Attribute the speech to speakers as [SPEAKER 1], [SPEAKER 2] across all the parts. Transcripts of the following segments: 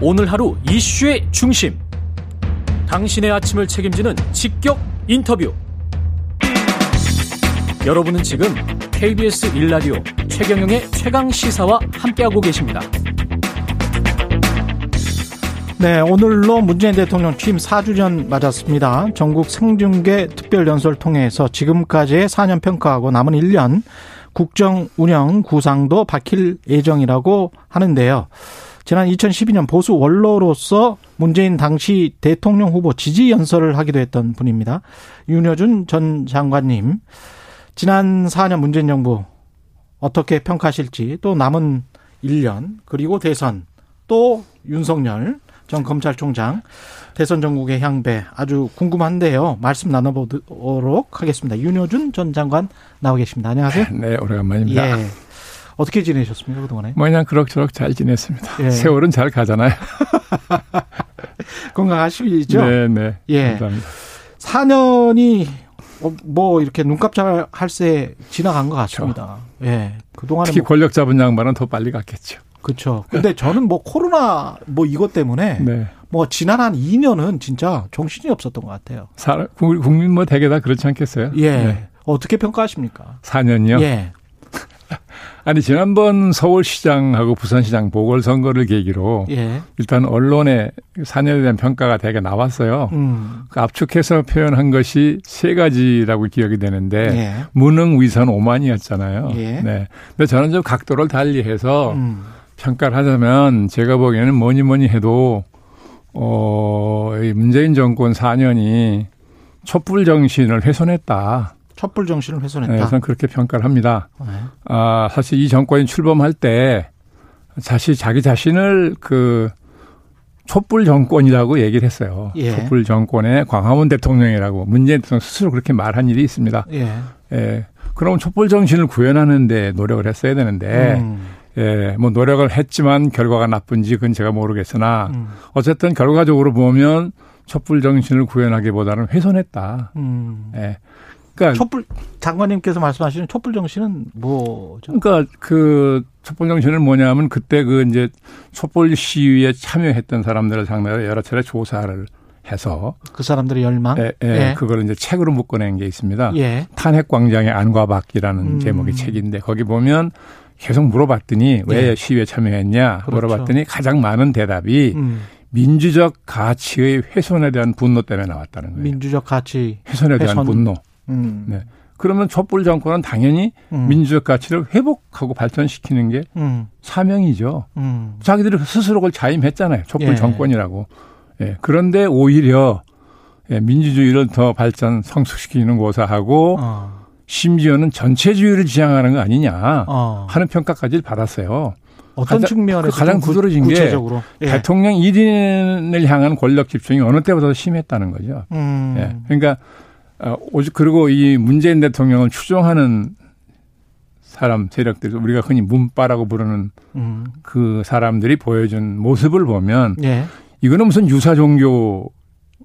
[SPEAKER 1] 오늘 하루 이슈의 중심. 당신의 아침을 책임지는 직격 인터뷰. 여러분은 지금 KBS 1라디오 최경영의 최강 시사와 함께하고 계십니다.
[SPEAKER 2] 네, 오늘로 문재인 대통령 취임 4주년 맞았습니다. 전국 생중계 특별연설 통해서 지금까지의 4년 평가하고 남은 1년 국정 운영 구상도 밝힐 예정이라고 하는데요. 지난 2012년 보수 원로로서 문재인 당시 대통령 후보 지지 연설을 하기도 했던 분입니다. 윤여준 전 장관님, 지난 4년 문재인 정부 어떻게 평가하실지 또 남은 1년 그리고 대선 또 윤석열 전 검찰총장 대선 전국의 향배 아주 궁금한데요. 말씀 나눠보도록 하겠습니다. 윤여준 전 장관 나와 계십니다. 안녕하세요.
[SPEAKER 3] 네, 오래간만입니다.
[SPEAKER 2] 예. 어떻게 지내셨습니까 그동안에?
[SPEAKER 3] 뭐 그냥 그럭저럭 잘 지냈습니다. 예. 세월은 잘 가잖아요.
[SPEAKER 2] 건강하시죠?
[SPEAKER 3] 네, 네.
[SPEAKER 2] 예.
[SPEAKER 3] 감사합니다.
[SPEAKER 2] 4년이 뭐 이렇게 눈깜짝 할새 지나간 것 같습니다. 그렇죠. 예. 그동안에
[SPEAKER 3] 특히
[SPEAKER 2] 뭐
[SPEAKER 3] 권력 잡은 양반은 더 빨리 갔겠죠.
[SPEAKER 2] 그렇죠. 근데 저는 뭐 코로나 뭐 이것 때문에
[SPEAKER 3] 네.
[SPEAKER 2] 뭐 지난 한 2년은 진짜 정신이 없었던 것 같아요.
[SPEAKER 3] 사람, 국민 뭐 대개 다 그렇지 않겠어요?
[SPEAKER 2] 예.
[SPEAKER 3] 네.
[SPEAKER 2] 어떻게 평가하십니까?
[SPEAKER 3] 4년이요?
[SPEAKER 2] 예.
[SPEAKER 3] 아니 지난번 서울시장하고 부산시장 보궐선거를 계기로
[SPEAKER 2] 예.
[SPEAKER 3] 일단 언론에 4년에 대한 평가가 되게 나왔어요.
[SPEAKER 2] 음.
[SPEAKER 3] 그 압축해서 표현한 것이 세 가지라고 기억이 되는데
[SPEAKER 2] 예.
[SPEAKER 3] 무능 위선 오만이었잖아요.
[SPEAKER 2] 예.
[SPEAKER 3] 네. 근데 저는 좀 각도를 달리해서
[SPEAKER 2] 음.
[SPEAKER 3] 평가를 하자면 제가 보기에는 뭐니 뭐니 해도 어, 이 문재인 정권 4년이 촛불 정신을 훼손했다.
[SPEAKER 2] 촛불 정신을 훼손했다.
[SPEAKER 3] 네, 저는 그렇게 평가를 합니다.
[SPEAKER 2] 네.
[SPEAKER 3] 아, 사실 이 정권이 출범할 때 사실 자기 자신을 그 촛불 정권이라고 얘기를 했어요.
[SPEAKER 2] 예.
[SPEAKER 3] 촛불 정권의 광화문 대통령이라고 문재인 대통령 스스로 그렇게 말한 일이 있습니다.
[SPEAKER 2] 예.
[SPEAKER 3] 예. 그럼 촛불 정신을 구현하는데 노력을 했어야 되는데
[SPEAKER 2] 음.
[SPEAKER 3] 예, 뭐 노력을 했지만 결과가 나쁜지 그건 제가 모르겠으나
[SPEAKER 2] 음.
[SPEAKER 3] 어쨌든 결과적으로 보면 촛불 정신을 구현하기보다는 훼손했다.
[SPEAKER 2] 음.
[SPEAKER 3] 예. 그러니까
[SPEAKER 2] 촛불 장관님께서 말씀하시는 촛불 정신은 뭐죠?
[SPEAKER 3] 그러니까 그 촛불 정신은 뭐냐면 그때 그 이제 촛불 시위에 참여했던 사람들을 상대로 여러 차례 조사를 해서
[SPEAKER 2] 그 사람들의 열망.
[SPEAKER 3] 예, 예, 그걸 이제 책으로 묶어낸 게 있습니다.
[SPEAKER 2] 예.
[SPEAKER 3] 탄핵 광장의 안과 밖이라는
[SPEAKER 2] 음.
[SPEAKER 3] 제목의 책인데 거기 보면 계속 물어봤더니 왜
[SPEAKER 2] 예.
[SPEAKER 3] 시위에 참여했냐
[SPEAKER 2] 그렇죠.
[SPEAKER 3] 물어봤더니 가장 많은 대답이
[SPEAKER 2] 음.
[SPEAKER 3] 민주적 가치의 훼손에 대한 분노 때문에 나왔다는 거예요.
[SPEAKER 2] 민주적 가치.
[SPEAKER 3] 훼손에 대한
[SPEAKER 2] 훼손.
[SPEAKER 3] 분노.
[SPEAKER 2] 음.
[SPEAKER 3] 네. 그러면 촛불 정권은 당연히
[SPEAKER 2] 음.
[SPEAKER 3] 민주적 가치를 회복하고 발전시키는 게
[SPEAKER 2] 음.
[SPEAKER 3] 사명이죠.
[SPEAKER 2] 음.
[SPEAKER 3] 자기들이 스스로 그걸 자임했잖아요. 촛불
[SPEAKER 2] 예.
[SPEAKER 3] 정권이라고. 예. 그런데 오히려 예, 민주주의를 더 발전 성숙시키는 고사하고
[SPEAKER 2] 어.
[SPEAKER 3] 심지어는 전체주의를 지향하는 거 아니냐
[SPEAKER 2] 어.
[SPEAKER 3] 하는 평가까지 받았어요.
[SPEAKER 2] 어떤
[SPEAKER 3] 가장-
[SPEAKER 2] 측면에서
[SPEAKER 3] 그 가장
[SPEAKER 2] 좀 구-
[SPEAKER 3] 구조로진 게
[SPEAKER 2] 구체적으로. 예.
[SPEAKER 3] 대통령 1인을 향한 권력 집중이 어느 때보다 더 심했다는 거죠.
[SPEAKER 2] 음.
[SPEAKER 3] 예. 그러니까 어, 오직 그리고 이 문재인 대통령을 추종하는 사람 세력들 우리가 흔히 문빠라고 부르는
[SPEAKER 2] 음.
[SPEAKER 3] 그 사람들이 보여준 모습을 보면
[SPEAKER 2] 예.
[SPEAKER 3] 이거는 무슨 유사 종교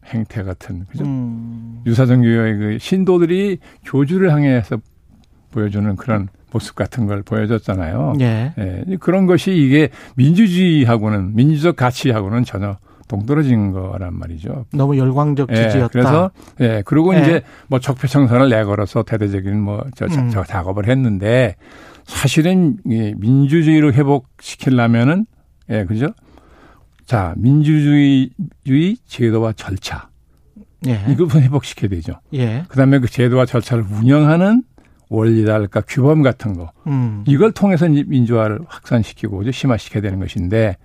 [SPEAKER 3] 행태 같은 그죠?
[SPEAKER 2] 음.
[SPEAKER 3] 유사 종교의 그 신도들이 교주를 향해서 보여주는 그런 모습 같은 걸 보여줬잖아요.
[SPEAKER 2] 예.
[SPEAKER 3] 예, 그런 것이 이게 민주주의하고는 민주적 가치하고는 전혀 동떨어진 거란 말이죠.
[SPEAKER 2] 너무 열광적
[SPEAKER 3] 예,
[SPEAKER 2] 지지였다.
[SPEAKER 3] 그래서 예 그리고
[SPEAKER 2] 예.
[SPEAKER 3] 이제 뭐 적폐청산을 내걸어서 대대적인 뭐저
[SPEAKER 2] 음.
[SPEAKER 3] 저 작업을 했는데 사실은 이 민주주의를 회복시키려면은 예 그죠? 자 민주주의 주의 제도와 절차
[SPEAKER 2] 예.
[SPEAKER 3] 이것부터 회복시켜야 되죠.
[SPEAKER 2] 예.
[SPEAKER 3] 그다음에 그 제도와 절차를 운영하는 원리랄까 규범 같은 거
[SPEAKER 2] 음.
[SPEAKER 3] 이걸 통해서 민주화를 확산시키고 심화시켜야 되는 것인데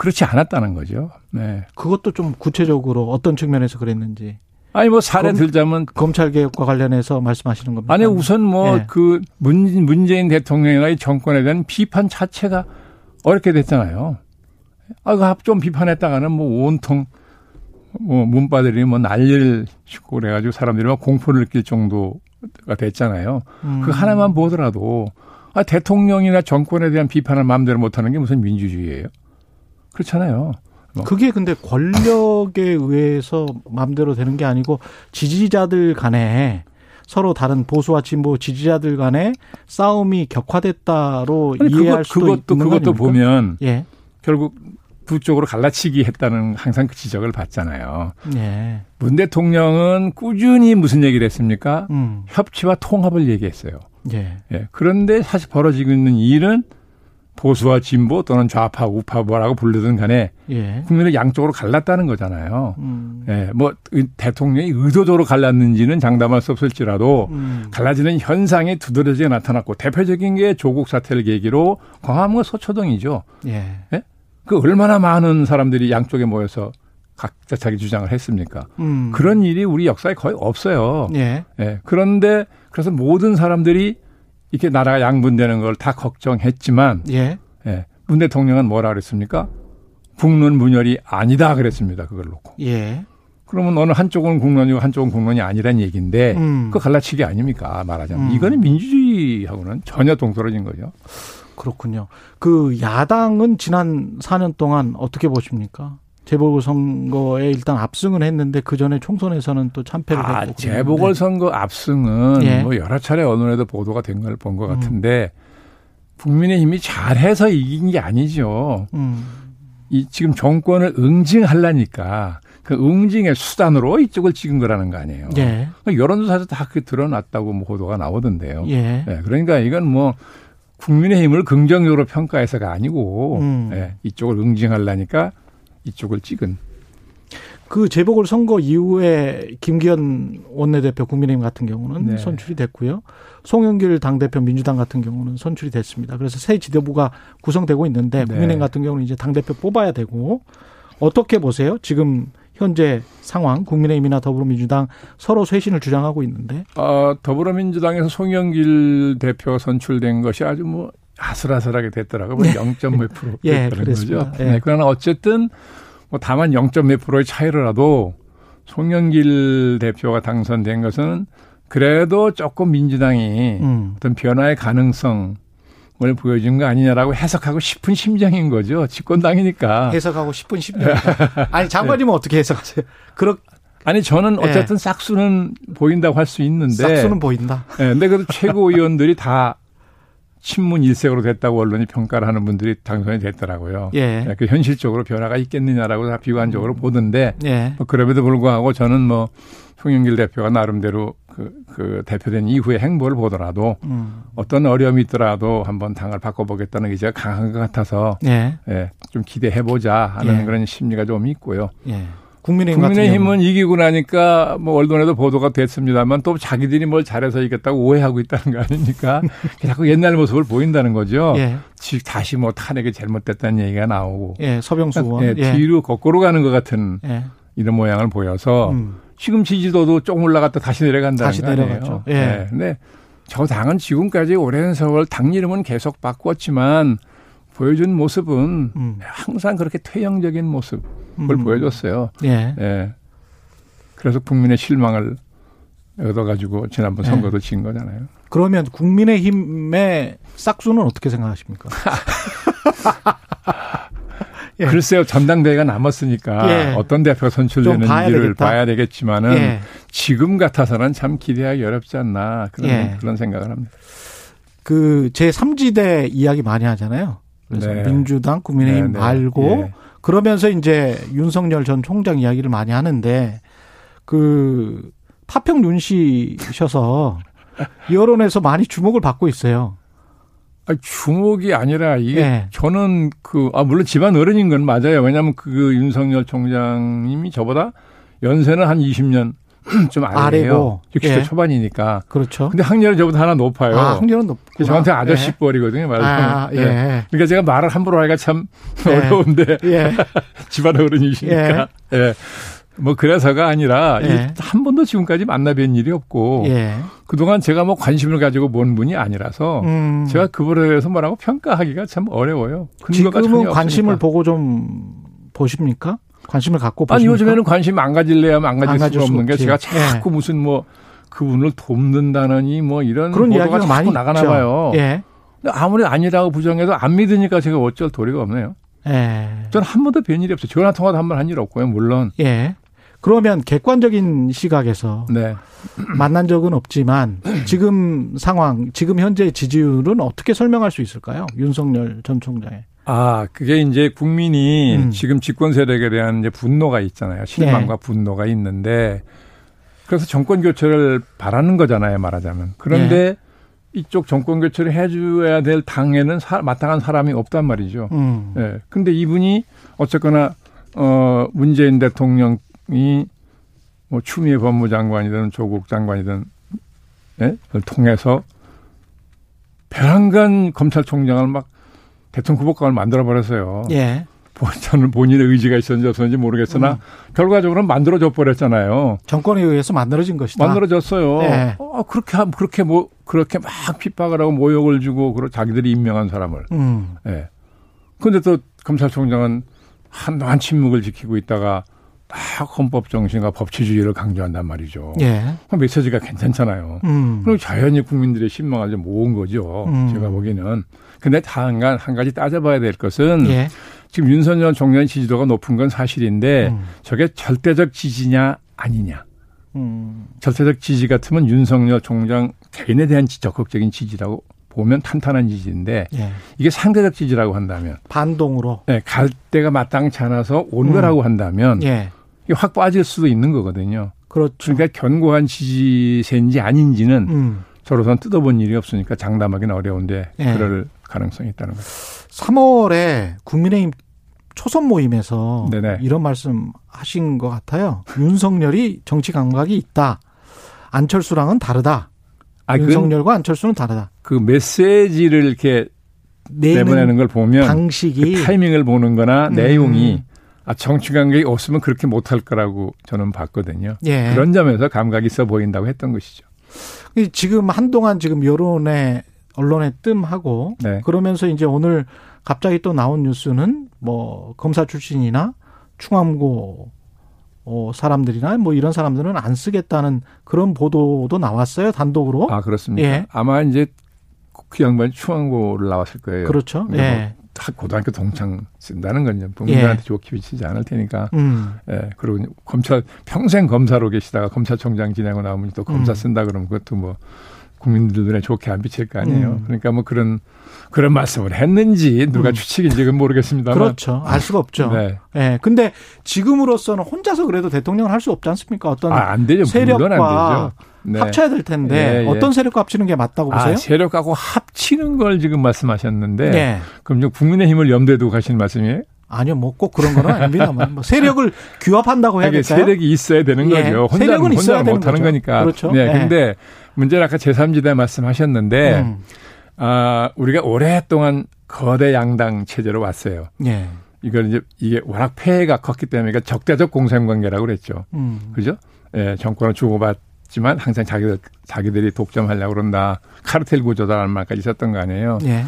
[SPEAKER 3] 그렇지 않았다는 거죠. 네.
[SPEAKER 2] 그것도 좀 구체적으로 어떤 측면에서 그랬는지
[SPEAKER 3] 아니 뭐 사례
[SPEAKER 2] 검-
[SPEAKER 3] 들자면
[SPEAKER 2] 검찰 개혁과 관련해서 말씀하시는 겁니다.
[SPEAKER 3] 아니 우선 뭐
[SPEAKER 2] 예.
[SPEAKER 3] 그 문재인 대통령이나 이 정권에 대한 비판 자체가 어렵게 됐잖아요. 아좀 비판했다가는 뭐 온통 뭐 문바들이 뭐 난리를 치고 그래가지고 사람들이 막 공포를 느낄 정도가 됐잖아요.
[SPEAKER 2] 음.
[SPEAKER 3] 그 하나만 보더라도 아 대통령이나 정권에 대한 비판을 마음대로 못하는 게 무슨 민주주의예요? 그렇잖아요. 뭐.
[SPEAKER 2] 그게 근데 권력에 의해서 마음대로 되는 게 아니고 지지자들 간에 서로 다른 보수와 진보 지지자들 간에 싸움이 격화됐다로
[SPEAKER 3] 아니,
[SPEAKER 2] 이해할
[SPEAKER 3] 그것,
[SPEAKER 2] 수도
[SPEAKER 3] 그것도
[SPEAKER 2] 있는 거
[SPEAKER 3] 그것도
[SPEAKER 2] 아닙니까?
[SPEAKER 3] 보면
[SPEAKER 2] 예.
[SPEAKER 3] 결국 두 쪽으로 갈라치기 했다는 항상 그 지적을 받잖아요.
[SPEAKER 2] 예.
[SPEAKER 3] 문 대통령은 꾸준히 무슨 얘기를 했습니까?
[SPEAKER 2] 음.
[SPEAKER 3] 협치와 통합을 얘기했어요.
[SPEAKER 2] 예.
[SPEAKER 3] 예. 그런데 사실 벌어지고 있는 일은 보수와 진보 또는 좌파, 우파 뭐라고 부르든 간에
[SPEAKER 2] 예.
[SPEAKER 3] 국민을 양쪽으로 갈랐다는 거잖아요.
[SPEAKER 2] 음.
[SPEAKER 3] 예. 뭐 대통령이 의도적으로 갈랐는지는 장담할 수 없을지라도
[SPEAKER 2] 음.
[SPEAKER 3] 갈라지는 현상이 두드러지게 나타났고 대표적인 게 조국 사태를 계기로 광화문 서초동이죠.
[SPEAKER 2] 예.
[SPEAKER 3] 그 얼마나 많은 사람들이 양쪽에 모여서 각자 자기 주장을 했습니까?
[SPEAKER 2] 음.
[SPEAKER 3] 그런 일이 우리 역사에 거의 없어요.
[SPEAKER 2] 예.
[SPEAKER 3] 예. 그런데 그래서 모든 사람들이 이렇게 나라가 양분되는 걸 다 걱정했지만
[SPEAKER 2] 예.
[SPEAKER 3] 예. 문 대통령은 뭐라 그랬습니까? 국론 분열이 아니다 그랬습니다. 그걸 놓고.
[SPEAKER 2] 예.
[SPEAKER 3] 그러면 어느 한쪽은 국론이고 한쪽은 국론이 아니란 얘기인데
[SPEAKER 2] 음.
[SPEAKER 3] 그 갈라치기 아닙니까? 말하자면
[SPEAKER 2] 음.
[SPEAKER 3] 이거는 민주주의하고는 전혀 동떨어진 거죠.
[SPEAKER 2] 그렇군요. 그 야당은 지난 4년 동안 어떻게 보십니까? 재보궐선거에 일단 압승을 했는데 그 전에 총선에서는 또 참패를
[SPEAKER 3] 아,
[SPEAKER 2] 했고
[SPEAKER 3] 재보궐선거 압승은
[SPEAKER 2] 예.
[SPEAKER 3] 뭐 여러 차례 언론에도 보도가 된 걸 본것
[SPEAKER 2] 음.
[SPEAKER 3] 같은데 국민의힘이 잘해서 이긴 게 아니죠.
[SPEAKER 2] 음.
[SPEAKER 3] 이 지금 정권을 응징하려니까 그 응징의 수단으로 이쪽을 찍은 거라는 거 아니에요.
[SPEAKER 2] 예.
[SPEAKER 3] 여론조사에서 다 그게 드러났다고 뭐 보도가 나오던데요.
[SPEAKER 2] 예.
[SPEAKER 3] 예, 그러니까 이건 뭐 국민의힘을 긍정적으로 평가해서가 아니고
[SPEAKER 2] 음.
[SPEAKER 3] 예, 이쪽을 응징하려니까 이쪽을 찍은.
[SPEAKER 2] 그 재보궐 선거 이후에 김기현 원내대표 국민의힘 같은 경우는
[SPEAKER 3] 네.
[SPEAKER 2] 선출이 됐고요. 송영길 당대표 민주당 같은 경우는 선출이 됐습니다. 그래서 새 지도부가 구성되고 있는데
[SPEAKER 3] 네.
[SPEAKER 2] 국민의힘 같은 경우는 이제 당대표 뽑아야 되고 어떻게 보세요? 지금 현재 상황 국민의힘이나 더불어민주당 서로 쇄신을 주장하고 있는데
[SPEAKER 3] 어, 더불어민주당에서 송영길 대표가 선출된 것이 아주 뭐 아슬아슬하게 됐더라고요. 뭐 0. 몇 프로
[SPEAKER 2] 예,
[SPEAKER 3] 됐다는
[SPEAKER 2] 그랬습니다.
[SPEAKER 3] 거죠.
[SPEAKER 2] 예.
[SPEAKER 3] 네, 그러나 어쨌든 뭐 다만 0. 몇 프로의 차이로라도 송영길 대표가 당선된 것은 그래도 조금 민주당이
[SPEAKER 2] 음.
[SPEAKER 3] 어떤 변화의 가능성을 보여준 거 아니냐라고 해석하고 싶은 심정인 거죠. 집권당이니까.
[SPEAKER 2] 해석하고 싶은 심정. 아니 장관님은 어떻게 해석하세요? 그렇
[SPEAKER 3] 아니 저는
[SPEAKER 2] 예.
[SPEAKER 3] 어쨌든 싹수는 보인다고 할 수 있는데.
[SPEAKER 2] 싹수는 보인다.
[SPEAKER 3] 예, 근데 그래도 최고위원들이 다 친문 일색으로 됐다고 언론이 평가를 하는 분들이 당선이 됐더라고요.
[SPEAKER 2] 예.
[SPEAKER 3] 예, 그 현실적으로 변화가 있겠느냐라고 다 비관적으로 보던데
[SPEAKER 2] 예.
[SPEAKER 3] 뭐 그럼에도 불구하고 저는 뭐 송영길 대표가 나름대로 그, 그 대표된 이후의 행보를 보더라도
[SPEAKER 2] 음.
[SPEAKER 3] 어떤 어려움이 있더라도 한번 당을 바꿔보겠다는 의지가 강한 것 같아서
[SPEAKER 2] 예.
[SPEAKER 3] 예, 좀 기대해보자 하는
[SPEAKER 2] 예.
[SPEAKER 3] 그런 심리가 좀 있고요.
[SPEAKER 2] 예. 국민의힘
[SPEAKER 3] 국민의힘은 이기고 나니까 뭐 언론에도 보도가 됐습니다만 또 자기들이 뭘 잘해서 이겼다고 오해하고 있다는 거 아닙니까? 자꾸 옛날 모습을 보인다는 거죠.
[SPEAKER 2] 예.
[SPEAKER 3] 지- 다시 뭐 탄핵이 잘못됐다는 얘기가 나오고
[SPEAKER 2] 예. 서병수 의원.
[SPEAKER 3] 예,
[SPEAKER 2] 예.
[SPEAKER 3] 뒤로 거꾸로 가는 것 같은
[SPEAKER 2] 예.
[SPEAKER 3] 이런 모양을 보여서
[SPEAKER 2] 음.
[SPEAKER 3] 지금 지지도도 조금 올라갔다 다시 내려간다는
[SPEAKER 2] 다시
[SPEAKER 3] 거 아니에요.
[SPEAKER 2] 내려갔죠. 예.
[SPEAKER 3] 근데 저 당은 지금까지 오랜 세월 당 이름은 계속 바꿨지만 보여준 모습은
[SPEAKER 2] 음.
[SPEAKER 3] 항상 그렇게 퇴행적인 모습 을
[SPEAKER 2] 음.
[SPEAKER 3] 보여줬어요.
[SPEAKER 2] 예.
[SPEAKER 3] 예. 그래서 국민의 실망을 얻어가지고 지난번
[SPEAKER 2] 네.
[SPEAKER 3] 선거도 진 거잖아요.
[SPEAKER 2] 그러면 국민의힘의 싹수는 어떻게 생각하십니까? 예.
[SPEAKER 3] 글쎄요, 전당대회가 남았으니까
[SPEAKER 2] 예.
[SPEAKER 3] 어떤 대표가
[SPEAKER 2] 좀 봐야
[SPEAKER 3] 선출되는지를
[SPEAKER 2] 되겠다.
[SPEAKER 3] 봐야 되겠지만은
[SPEAKER 2] 예.
[SPEAKER 3] 지금 같아서는 참 기대하기 어렵지 않나 그런
[SPEAKER 2] 예.
[SPEAKER 3] 그런 생각을 합니다.
[SPEAKER 2] 그 제3지대 이야기 많이 하잖아요. 그래서
[SPEAKER 3] 네.
[SPEAKER 2] 민주당, 국민의힘
[SPEAKER 3] 네, 네.
[SPEAKER 2] 말고
[SPEAKER 3] 예.
[SPEAKER 2] 그러면서 이제 윤석열 전 총장 이야기를 많이 하는데 그 파평 윤씨셔서 여론에서 많이 주목을 받고 있어요.
[SPEAKER 3] 아니, 주목이 아니라 이게
[SPEAKER 2] 예.
[SPEAKER 3] 저는 그, 아, 물론 집안 어른인 건 맞아요. 왜냐하면 그 윤석열 총장님이 저보다 연세는 한 20년 좀 아래예요.
[SPEAKER 2] 아래고.
[SPEAKER 3] 60대
[SPEAKER 2] 예.
[SPEAKER 3] 초반이니까.
[SPEAKER 2] 그렇죠.
[SPEAKER 3] 근데 학년이 저보다 하나 높아요.
[SPEAKER 2] 아, 학년은 높고
[SPEAKER 3] 저한테 아저씨 뻘이거든요. 말하자면.
[SPEAKER 2] 아, 예.
[SPEAKER 3] 그러니까 제가 말을 함부로 하기가 참
[SPEAKER 2] 예.
[SPEAKER 3] 어려운데
[SPEAKER 2] 예.
[SPEAKER 3] 집안 어른이시니까. 예. 뭐 그래서가 아니라
[SPEAKER 2] 예.
[SPEAKER 3] 이한 번도 지금까지 만나뵌 일이 없고
[SPEAKER 2] 예.
[SPEAKER 3] 그동안 제가 뭐 관심을 가지고 본 분이 아니라서
[SPEAKER 2] 음.
[SPEAKER 3] 제가 그분에 대해서 뭐라고 평가하기가 참 어려워요.
[SPEAKER 2] 지금은 관심을
[SPEAKER 3] 없으니까.
[SPEAKER 2] 보고 좀 보십니까? 관심을 갖고
[SPEAKER 3] 아니
[SPEAKER 2] 보십니까?
[SPEAKER 3] 요즘에는 관심 안 가질래야 안 가질
[SPEAKER 2] 안
[SPEAKER 3] 수가
[SPEAKER 2] 가질 수
[SPEAKER 3] 없는 게. 제가 자꾸 무슨 뭐 그분을 돕는다는 뭐 이런
[SPEAKER 2] 그런
[SPEAKER 3] 보도가
[SPEAKER 2] 이야기가
[SPEAKER 3] 자꾸
[SPEAKER 2] 많이
[SPEAKER 3] 나가나
[SPEAKER 2] 있죠.
[SPEAKER 3] 봐요.
[SPEAKER 2] 예.
[SPEAKER 3] 근데 아무리 아니라고 부정해도 안 믿으니까 제가 어쩔 도리가 없네요.
[SPEAKER 2] 예.
[SPEAKER 3] 저는 한 번도 뵌 일이 없어요. 전화 통화도 한 번 한 일 없고요. 물론.
[SPEAKER 2] 예. 그러면 객관적인 시각에서
[SPEAKER 3] 네.
[SPEAKER 2] 만난 적은 없지만 지금 상황, 지금 현재 지지율은 어떻게 설명할 수 있을까요? 윤석열 전 총장의.
[SPEAKER 3] 아, 그게 이제 국민이
[SPEAKER 2] 음.
[SPEAKER 3] 지금 집권 세력에 대한 이제 분노가 있잖아요. 실망과
[SPEAKER 2] 네.
[SPEAKER 3] 분노가 있는데 그래서 정권 교체를 바라는 거잖아요, 말하자면. 그런데
[SPEAKER 2] 네.
[SPEAKER 3] 이쪽 정권 교체를 해줘야 될 당에는 사- 마땅한 사람이 없단 말이죠.
[SPEAKER 2] 음.
[SPEAKER 3] 예. 근데 이분이 어쨌거나 어 문재인 대통령이 뭐 추미애 법무장관이든 조국 장관이든 예? 를 통해서 배란간 검찰총장을 막 대통령 후보감을 만들어 버렸어요.
[SPEAKER 2] 예.
[SPEAKER 3] 저는 본인의 의지가 있었는지 없었는지 모르겠으나
[SPEAKER 2] 음.
[SPEAKER 3] 결과적으로는 만들어져 버렸잖아요.
[SPEAKER 2] 정권에 의해서 만들어진 것이다.
[SPEAKER 3] 만들어졌어요.
[SPEAKER 2] 네.
[SPEAKER 3] 어, 그렇게 함 그렇게 뭐 그렇게 막 핍박을 하고 모욕을 주고 그러 자기들이 임명한 사람을.
[SPEAKER 2] 음.
[SPEAKER 3] 예. 또 검찰총장은 한동안 침묵을 지키고 있다가 딱 헌법 정신과 법치주의를 강조한단 말이죠.
[SPEAKER 2] 예.
[SPEAKER 3] 그 메시지가 괜찮잖아요.
[SPEAKER 2] 음.
[SPEAKER 3] 그럼 자연히 국민들의 신망을 좀 모은 거죠.
[SPEAKER 2] 음.
[SPEAKER 3] 제가 보기에는. 근데 한, 가- 한 가지 따져봐야 될 것은
[SPEAKER 2] 예.
[SPEAKER 3] 지금 윤석열 총장의 지지도가 높은 건 사실인데
[SPEAKER 2] 음.
[SPEAKER 3] 저게 절대적 지지냐 아니냐.
[SPEAKER 2] 음.
[SPEAKER 3] 절대적 지지 같으면 윤석열 총장 개인에 대한 지- 적극적인 지지라고 보면 탄탄한 지지인데
[SPEAKER 2] 예.
[SPEAKER 3] 이게 상대적 지지라고 한다면
[SPEAKER 2] 반동으로.
[SPEAKER 3] 네, 갈 때가 마땅치 않아서 온
[SPEAKER 2] 음.
[SPEAKER 3] 거라고 한다면
[SPEAKER 2] 예.
[SPEAKER 3] 이게 확 빠질 수도 있는 거거든요.
[SPEAKER 2] 그렇죠.
[SPEAKER 3] 그러니까 견고한 지지세인지 아닌지는
[SPEAKER 2] 음.
[SPEAKER 3] 저로선 뜯어본 일이 없으니까 장담하기는 어려운데
[SPEAKER 2] 예.
[SPEAKER 3] 그럴 가능성이 있다는 거죠.
[SPEAKER 2] 3월에 국민의힘 초선 모임에서
[SPEAKER 3] 네네.
[SPEAKER 2] 이런 말씀 하신 것 같아요. 윤석열이 정치 감각이 있다. 안철수랑은 다르다.
[SPEAKER 3] 아, 그,
[SPEAKER 2] 윤석열과 안철수는 다르다.
[SPEAKER 3] 그 메시지를 이렇게
[SPEAKER 2] 내는
[SPEAKER 3] 내보내는 걸 보면
[SPEAKER 2] 방식이
[SPEAKER 3] 그 타이밍을 보는 거나
[SPEAKER 2] 음.
[SPEAKER 3] 내용이 아, 정치 감각이 없으면 그렇게 못할 거라고 저는 봤거든요.
[SPEAKER 2] 예.
[SPEAKER 3] 그런 점에서 감각이 있어 보인다고 했던 것이죠.
[SPEAKER 2] 지금 한동안 지금 여론에 언론에 뜸하고
[SPEAKER 3] 네.
[SPEAKER 2] 그러면서 이제 오늘 갑자기 또 나온 뉴스는 뭐 검사 출신이나 충암고 어, 사람들이나 뭐 이런 사람들은 안 쓰겠다는 그런 보도도 나왔어요 단독으로.
[SPEAKER 3] 아, 그렇습니까?
[SPEAKER 2] 예.
[SPEAKER 3] 아마 이제 그 양반이 중앙고를 나왔을 거예요.
[SPEAKER 2] 그렇죠. 예.
[SPEAKER 3] 뭐다 고등학교 동창 쓴다는 건 이제 부모님한테 좋게 비치지 않을 테니까.
[SPEAKER 2] 음.
[SPEAKER 3] 예. 그리고 검찰 평생 검사로 계시다가 검찰총장 지내고 나오면 또 검사
[SPEAKER 2] 음.
[SPEAKER 3] 쓴다 그러면 그것도 뭐 국민들 눈에 좋게 안 비칠 거 아니에요.
[SPEAKER 2] 음.
[SPEAKER 3] 그러니까 뭐 그런 그런 말씀을 했는지 누가
[SPEAKER 2] 음.
[SPEAKER 3] 추측인지 는 모르겠습니다만.
[SPEAKER 2] 그렇죠. 알 수가 없죠.
[SPEAKER 3] 네.
[SPEAKER 2] 예. 근데 지금으로서는 혼자서 그래도 대통령을 할 수 없지 않습니까? 어떤
[SPEAKER 3] 아, 안 되죠. 안
[SPEAKER 2] 세력과
[SPEAKER 3] 되죠. 네.
[SPEAKER 2] 합쳐야 될 텐데
[SPEAKER 3] 예, 예.
[SPEAKER 2] 어떤 세력과 합치는 게 맞다고 보세요?
[SPEAKER 3] 아, 세력하고 합치는 걸 지금 말씀하셨는데
[SPEAKER 2] 네.
[SPEAKER 3] 그럼 이제 국민의힘을 염두에 두고 가시는 말씀이에요?
[SPEAKER 2] 아니요, 뭐 꼭 그런 건 아닙니다만 뭐 세력을 규합한다고 해야 될까요?
[SPEAKER 3] 세력이 있어야 되는
[SPEAKER 2] 예,
[SPEAKER 3] 거죠. 혼자
[SPEAKER 2] 세력은 있어야
[SPEAKER 3] 혼자
[SPEAKER 2] 되는
[SPEAKER 3] 못 하는
[SPEAKER 2] 거죠.
[SPEAKER 3] 거니까.
[SPEAKER 2] 그렇죠.
[SPEAKER 3] 네.
[SPEAKER 2] 예.
[SPEAKER 3] 근데 문제는 아까 제3지대 말씀하셨는데
[SPEAKER 2] 음.
[SPEAKER 3] 아, 우리가 오랫동안 거대 양당 체제로 왔어요.
[SPEAKER 2] 예.
[SPEAKER 3] 이걸 이제 이게 워낙 폐해가 컸기 때문에 그러니까 적대적 공생관계라고 그랬죠.
[SPEAKER 2] 음.
[SPEAKER 3] 그죠? 예, 정권을 주고받지만 항상 자기들 자기들이 독점하려고 그런다. 카르텔 구조다라는 말까지 있었던 거 아니에요.
[SPEAKER 2] 예.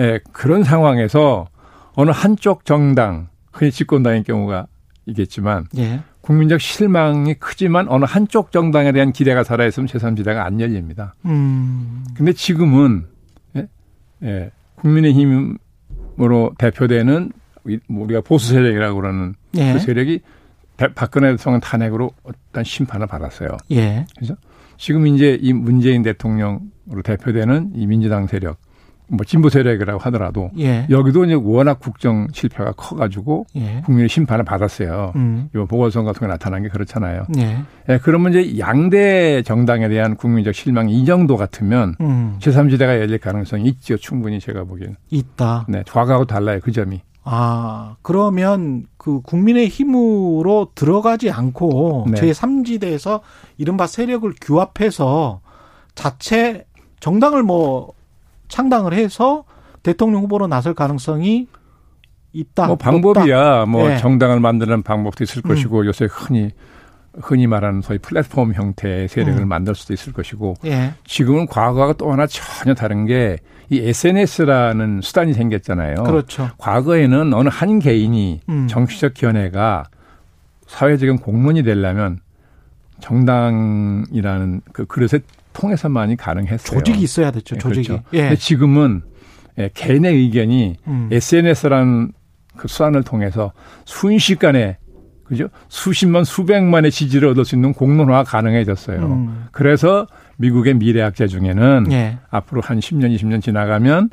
[SPEAKER 3] 예, 그런 상황에서 어느 한쪽 정당, 흔히 집권당의 경우가 있겠지만
[SPEAKER 2] 예.
[SPEAKER 3] 국민적 실망이 크지만 어느 한쪽 정당에 대한 기대가 살아있으면 제3지대가 안 열립니다.
[SPEAKER 2] 음.
[SPEAKER 3] 근데 지금은 예, 예, 국민의힘으로 대표되는 이- 뭐 우리가 보수 세력이라고 그러는
[SPEAKER 2] 예.
[SPEAKER 3] 그 세력이 대- 박근혜 대통령 탄핵으로 어떤 심판을 받았어요.
[SPEAKER 2] 예.
[SPEAKER 3] 그래서 지금 이제 이 문재인 대통령으로 대표되는 이 민주당 세력, 뭐 진보 세력이라고 하더라도
[SPEAKER 2] 예.
[SPEAKER 3] 여기도 이제 워낙 국정 실패가 커가지고
[SPEAKER 2] 예.
[SPEAKER 3] 국민의 심판을 받았어요.
[SPEAKER 2] 음.
[SPEAKER 3] 이번 보궐선거 통해 나타난 게 그렇잖아요.
[SPEAKER 2] 예.
[SPEAKER 3] 예, 그러면 이제 양대 정당에 대한 국민적 실망이 이 정도 같으면
[SPEAKER 2] 음.
[SPEAKER 4] 제3지대가 열릴 가능성이 있죠. 충분히 제가 보기에는.
[SPEAKER 2] 있다.
[SPEAKER 4] 네, 과거하고 달라요. 그 점이.
[SPEAKER 2] 아, 그러면 그 국민의 힘으로 들어가지 않고
[SPEAKER 4] 네.
[SPEAKER 2] 제3지대에서 이른바 세력을 규합해서 자체 정당을 뭐 창당을 해서 대통령 후보로 나설 가능성이 있다.
[SPEAKER 4] 뭐 방법이야 뭐
[SPEAKER 2] 네.
[SPEAKER 4] 정당을 만드는 방법도 있을
[SPEAKER 2] 음.
[SPEAKER 4] 것이고 요새 흔히 흔히 말하는 소위 플랫폼 형태의 세력을
[SPEAKER 2] 음.
[SPEAKER 4] 만들 수도 있을 것이고.
[SPEAKER 2] 예.
[SPEAKER 4] 지금은 과거와 또 하나 전혀 다른 게 이 SNS라는 수단이 생겼잖아요.
[SPEAKER 2] 그렇죠.
[SPEAKER 4] 과거에는 어느 한 개인이
[SPEAKER 2] 음.
[SPEAKER 4] 정치적 견해가 사회적인 공론이 되려면 정당이라는 그 그릇에 통해서만이 가능했어요.
[SPEAKER 2] 조직이 있어야 됐죠.
[SPEAKER 4] 네,
[SPEAKER 2] 조직이.
[SPEAKER 4] 그렇죠.
[SPEAKER 2] 예.
[SPEAKER 4] 근데 지금은 예, 개인의 의견이
[SPEAKER 2] 음.
[SPEAKER 4] SNS라는 그 수단을 통해서 순식간에 그죠? 수십만 수백만의 지지를 얻을 수 있는 공론화가 가능해졌어요.
[SPEAKER 2] 음.
[SPEAKER 4] 그래서 미국의 미래학자 중에는
[SPEAKER 2] 예.
[SPEAKER 4] 앞으로 한 10년, 20년 지나가면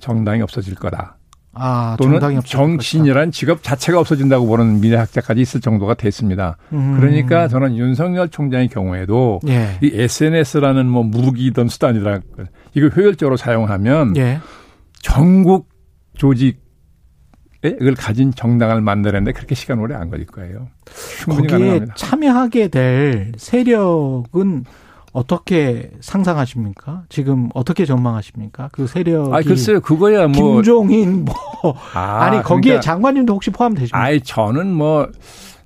[SPEAKER 4] 정당이 없어질 거다.
[SPEAKER 2] 아,
[SPEAKER 3] 또는 정치인이라는 직업 자체가 없어진다고 보는 미래학자까지 있을 정도가 됐습니다. 음. 그러니까 저는 윤석열 총장의 경우에도 예. 이 SNS라는 뭐 무기든 수단이라 이걸 효율적으로 사용하면 예. 전국 조직 이걸 가진 정당을 만드는데 그렇게 시간 오래 안 걸릴 거예요.
[SPEAKER 2] 거기에. 참여하게 될 세력은 어떻게 상상하십니까? 지금 어떻게 전망하십니까? 그 세력이
[SPEAKER 3] 아 글쎄요, 그거야 뭐
[SPEAKER 2] 김종인 뭐 아, 니 거기에 그러니까, 장관님도 혹시 포함되십니까?
[SPEAKER 3] 아이 저는 뭐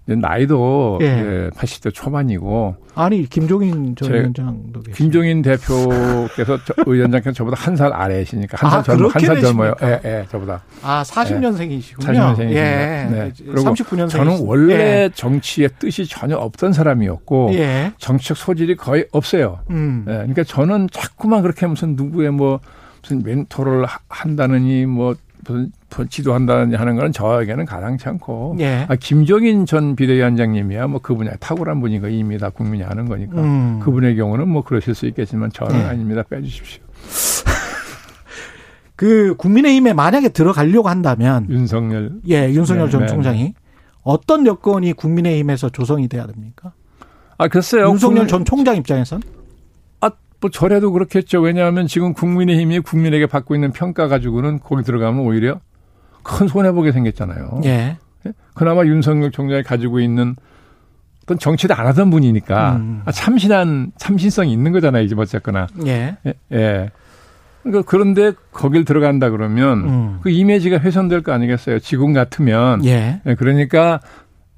[SPEAKER 3] 나이도 예. 80대 초반이고.
[SPEAKER 2] 아니 김종인 전 위원장도
[SPEAKER 3] 계시죠. 김종인 대표께서 저, 의원장께서 저보다 한 살 아래시니까 한살 아, 젊어 한살 젊어요. 예, 예, 저보다.
[SPEAKER 2] 아 40년생이시군요.
[SPEAKER 3] 40년생이시군요. 예. 네. 그리고 39년생. 저는 원래 예. 정치에 뜻이 전혀 없던 사람이었고 예. 정치적 소질이 거의 없어요. 음. 예. 그러니까 저는 자꾸만 그렇게 무슨 누구의 뭐 무슨 멘토를 한다느니 뭐 무슨 지도한다는 하는 거는 저에게는 가당치 않고 예. 아, 김종인 전 비대위원장님이야 뭐 그 분야에 탁월한 분이고 이미 다 국민이 아는 거니까 음. 그분의 경우는 뭐 그러실 수 있겠지만 저는 예. 아닙니다 빼주십시오.
[SPEAKER 2] 그 국민의힘에 만약에 들어가려고 한다면
[SPEAKER 3] 윤석열
[SPEAKER 2] 예 윤석열 네, 전 네, 총장이 네. 어떤 여건이 국민의힘에서 조성이 돼야 됩니까?
[SPEAKER 3] 아 글쎄요
[SPEAKER 2] 윤석열 전 총장 입장에선
[SPEAKER 3] 뭐 저래도 그렇겠죠. 왜냐하면 지금 국민의힘이 국민에게 받고 있는 평가 가지고는 거기 들어가면 오히려 큰 손해보게 생겼잖아요. 예. 예? 그나마 윤석열 총장이 가지고 있는 어떤 정치도 안 하던 분이니까 음. 아, 참신한 참신성이 있는 거잖아요. 이제 어쨌거나. 예. 예. 예. 그러니까 그런데 거길 들어간다 그러면 음. 그 이미지가 훼손될 거 아니겠어요. 지금 같으면. 예. 예 그러니까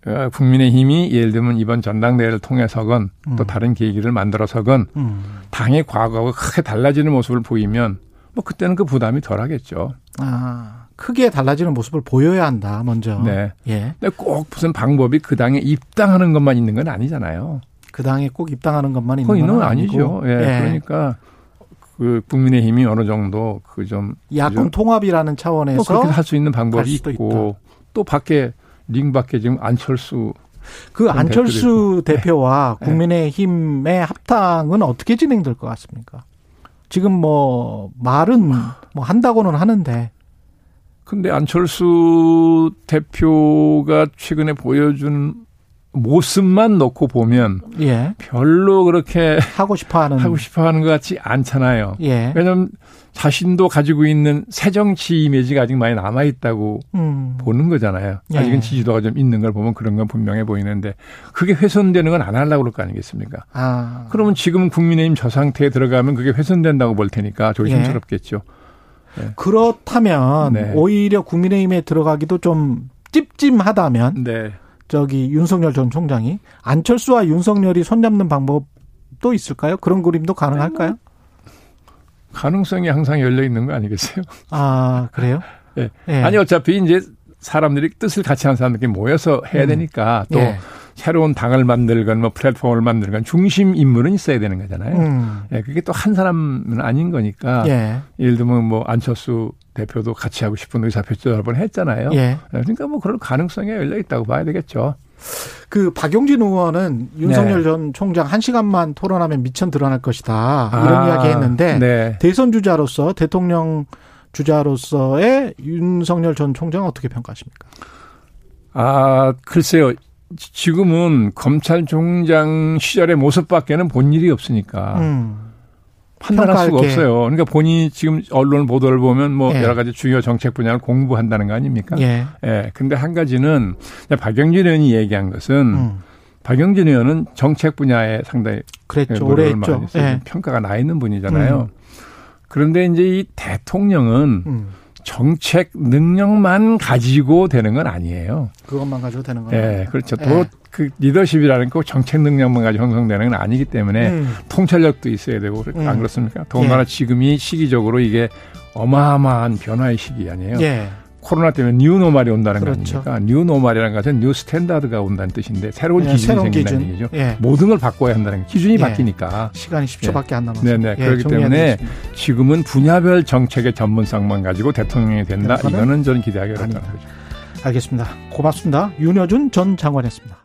[SPEAKER 3] 어, 국민의 힘이 예를 들면 이번 전당대회를 통해서건 음. 또 다른 계기를 만들어서건 음. 당의 과거가 크게 달라지는 모습을 보이면 뭐 그때는 그 부담이 덜하겠죠.
[SPEAKER 2] 아 크게 달라지는 모습을 보여야 한다 먼저.
[SPEAKER 3] 네. 예. 근데 꼭 무슨 방법이 그 당에 입당하는 것만 있는 건 아니잖아요.
[SPEAKER 2] 그 당에 꼭 입당하는 것만 있는 건
[SPEAKER 3] 아니죠. 예. 예. 그러니까 그 국민의힘이 어느 정도 그 좀
[SPEAKER 2] 야권 통합이라는 차원에서
[SPEAKER 3] 그렇게 할 수 있는 방법이 있고 있다. 또 밖에 링 밖에 지금 안철수
[SPEAKER 2] 그 안철수 대표와 네. 국민의힘의 합당은 어떻게 진행될 것 같습니까? 지금 뭐 말은 뭐 한다고는 하는데
[SPEAKER 3] 근데 안철수 대표가 최근에 보여준 모습만 놓고 보면 예. 별로 그렇게
[SPEAKER 2] 하고 싶어하는
[SPEAKER 3] 하고 싶어하는 것 같지 않잖아요. 예. 왜냐하면 자신도 가지고 있는 새 정치 이미지가 아직 많이 남아 있다고 음. 보는 거잖아요. 예. 아직은 지지도가 좀 있는 걸 보면 그런 건 분명해 보이는데 그게 훼손되는 건 안 하려고 그럴 거 아니겠습니까? 아. 그러면 지금 국민의힘 저 상태에 들어가면 그게 훼손된다고 볼 테니까 조심스럽겠죠.
[SPEAKER 2] 네. 그렇다면 네. 오히려 국민의힘에 들어가기도 좀 찝찝하다면 네. 저기 윤석열 전 총장이 안철수와 윤석열이 손잡는 방법도 있을까요? 그런 그림도 가능할까요?
[SPEAKER 3] 가능성이 항상 열려 있는 거 아니겠어요?
[SPEAKER 2] 아 그래요?
[SPEAKER 3] 예. 네. 아니 어차피 이제 사람들이 뜻을 같이 하는 사람들이 모여서 해야 음. 되니까 또 예. 새로운 당을 만들건 뭐 플랫폼을 만들건 중심 인물은 있어야 되는 거잖아요. 음. 예, 그게 또 한 사람은 아닌 거니까. 예. 예를 들면 뭐 안철수 대표도 같이 하고 싶은 의사표시 여러 번 했잖아요. 예. 예. 그러니까 뭐 그런 가능성이 열려 있다고 봐야 되겠죠.
[SPEAKER 2] 그 박용진 의원은 윤석열 네. 전 총장 한 시간만 토론하면 미천 드러날 것이다 이런 아, 이야기 했는데 네. 대선 주자로서 대통령 주자로서의 윤석열 전 총장 어떻게 평가하십니까?
[SPEAKER 3] 아 글쎄요 지금은 검찰총장 시절의 모습밖에는 본 일이 없으니까 음. 판단할 수가 없어요. 그러니까 본인이 지금 언론 보도를 보면 뭐 예. 여러 가지 주요 정책 분야를 공부한다는 거 아닙니까? 예. 예. 근데 한 가지는 박영진 의원이 얘기한 것은 음. 박영진 의원은 정책 분야에 상당히
[SPEAKER 2] 그랬죠. 오래 했죠.
[SPEAKER 3] 예. 평가가 나 있는 분이잖아요. 음. 그런데 이제 이 대통령은 음. 정책 능력만 가지고 되는 건 아니에요.
[SPEAKER 2] 그것만 가지고 되는 건
[SPEAKER 3] 네, 아니에요. 그렇죠. 네. 또그 리더십이라는 거 정책 능력만 가지고 형성되는 건 아니기 때문에 음. 통찰력도 있어야 되고 음. 안 그렇습니까? 더군다나 예. 지금이 시기적으로 이게 어마어마한 변화의 시기 아니에요. 예. 코로나 때문에 new normal이 온다는 그렇죠. 거 아닙니까? new normal이라는 것은 new standard가 온다는 뜻인데 새로운 예, 기준이 새로운 생긴다는 기준. 얘기죠. 예. 모든 걸 바꿔야 한다는 기준이 예. 바뀌니까
[SPEAKER 2] 시간이 10초밖에 안 남았어요.
[SPEAKER 3] 네네. 예, 그렇기 때문에 되겠습니다. 지금은 분야별 정책의 전문성만 가지고 대통령이 된다. 이거는 저는 기대하기 어렵다는 거죠.
[SPEAKER 2] 알겠습니다. 고맙습니다. 윤여준 전 장관이었습니다.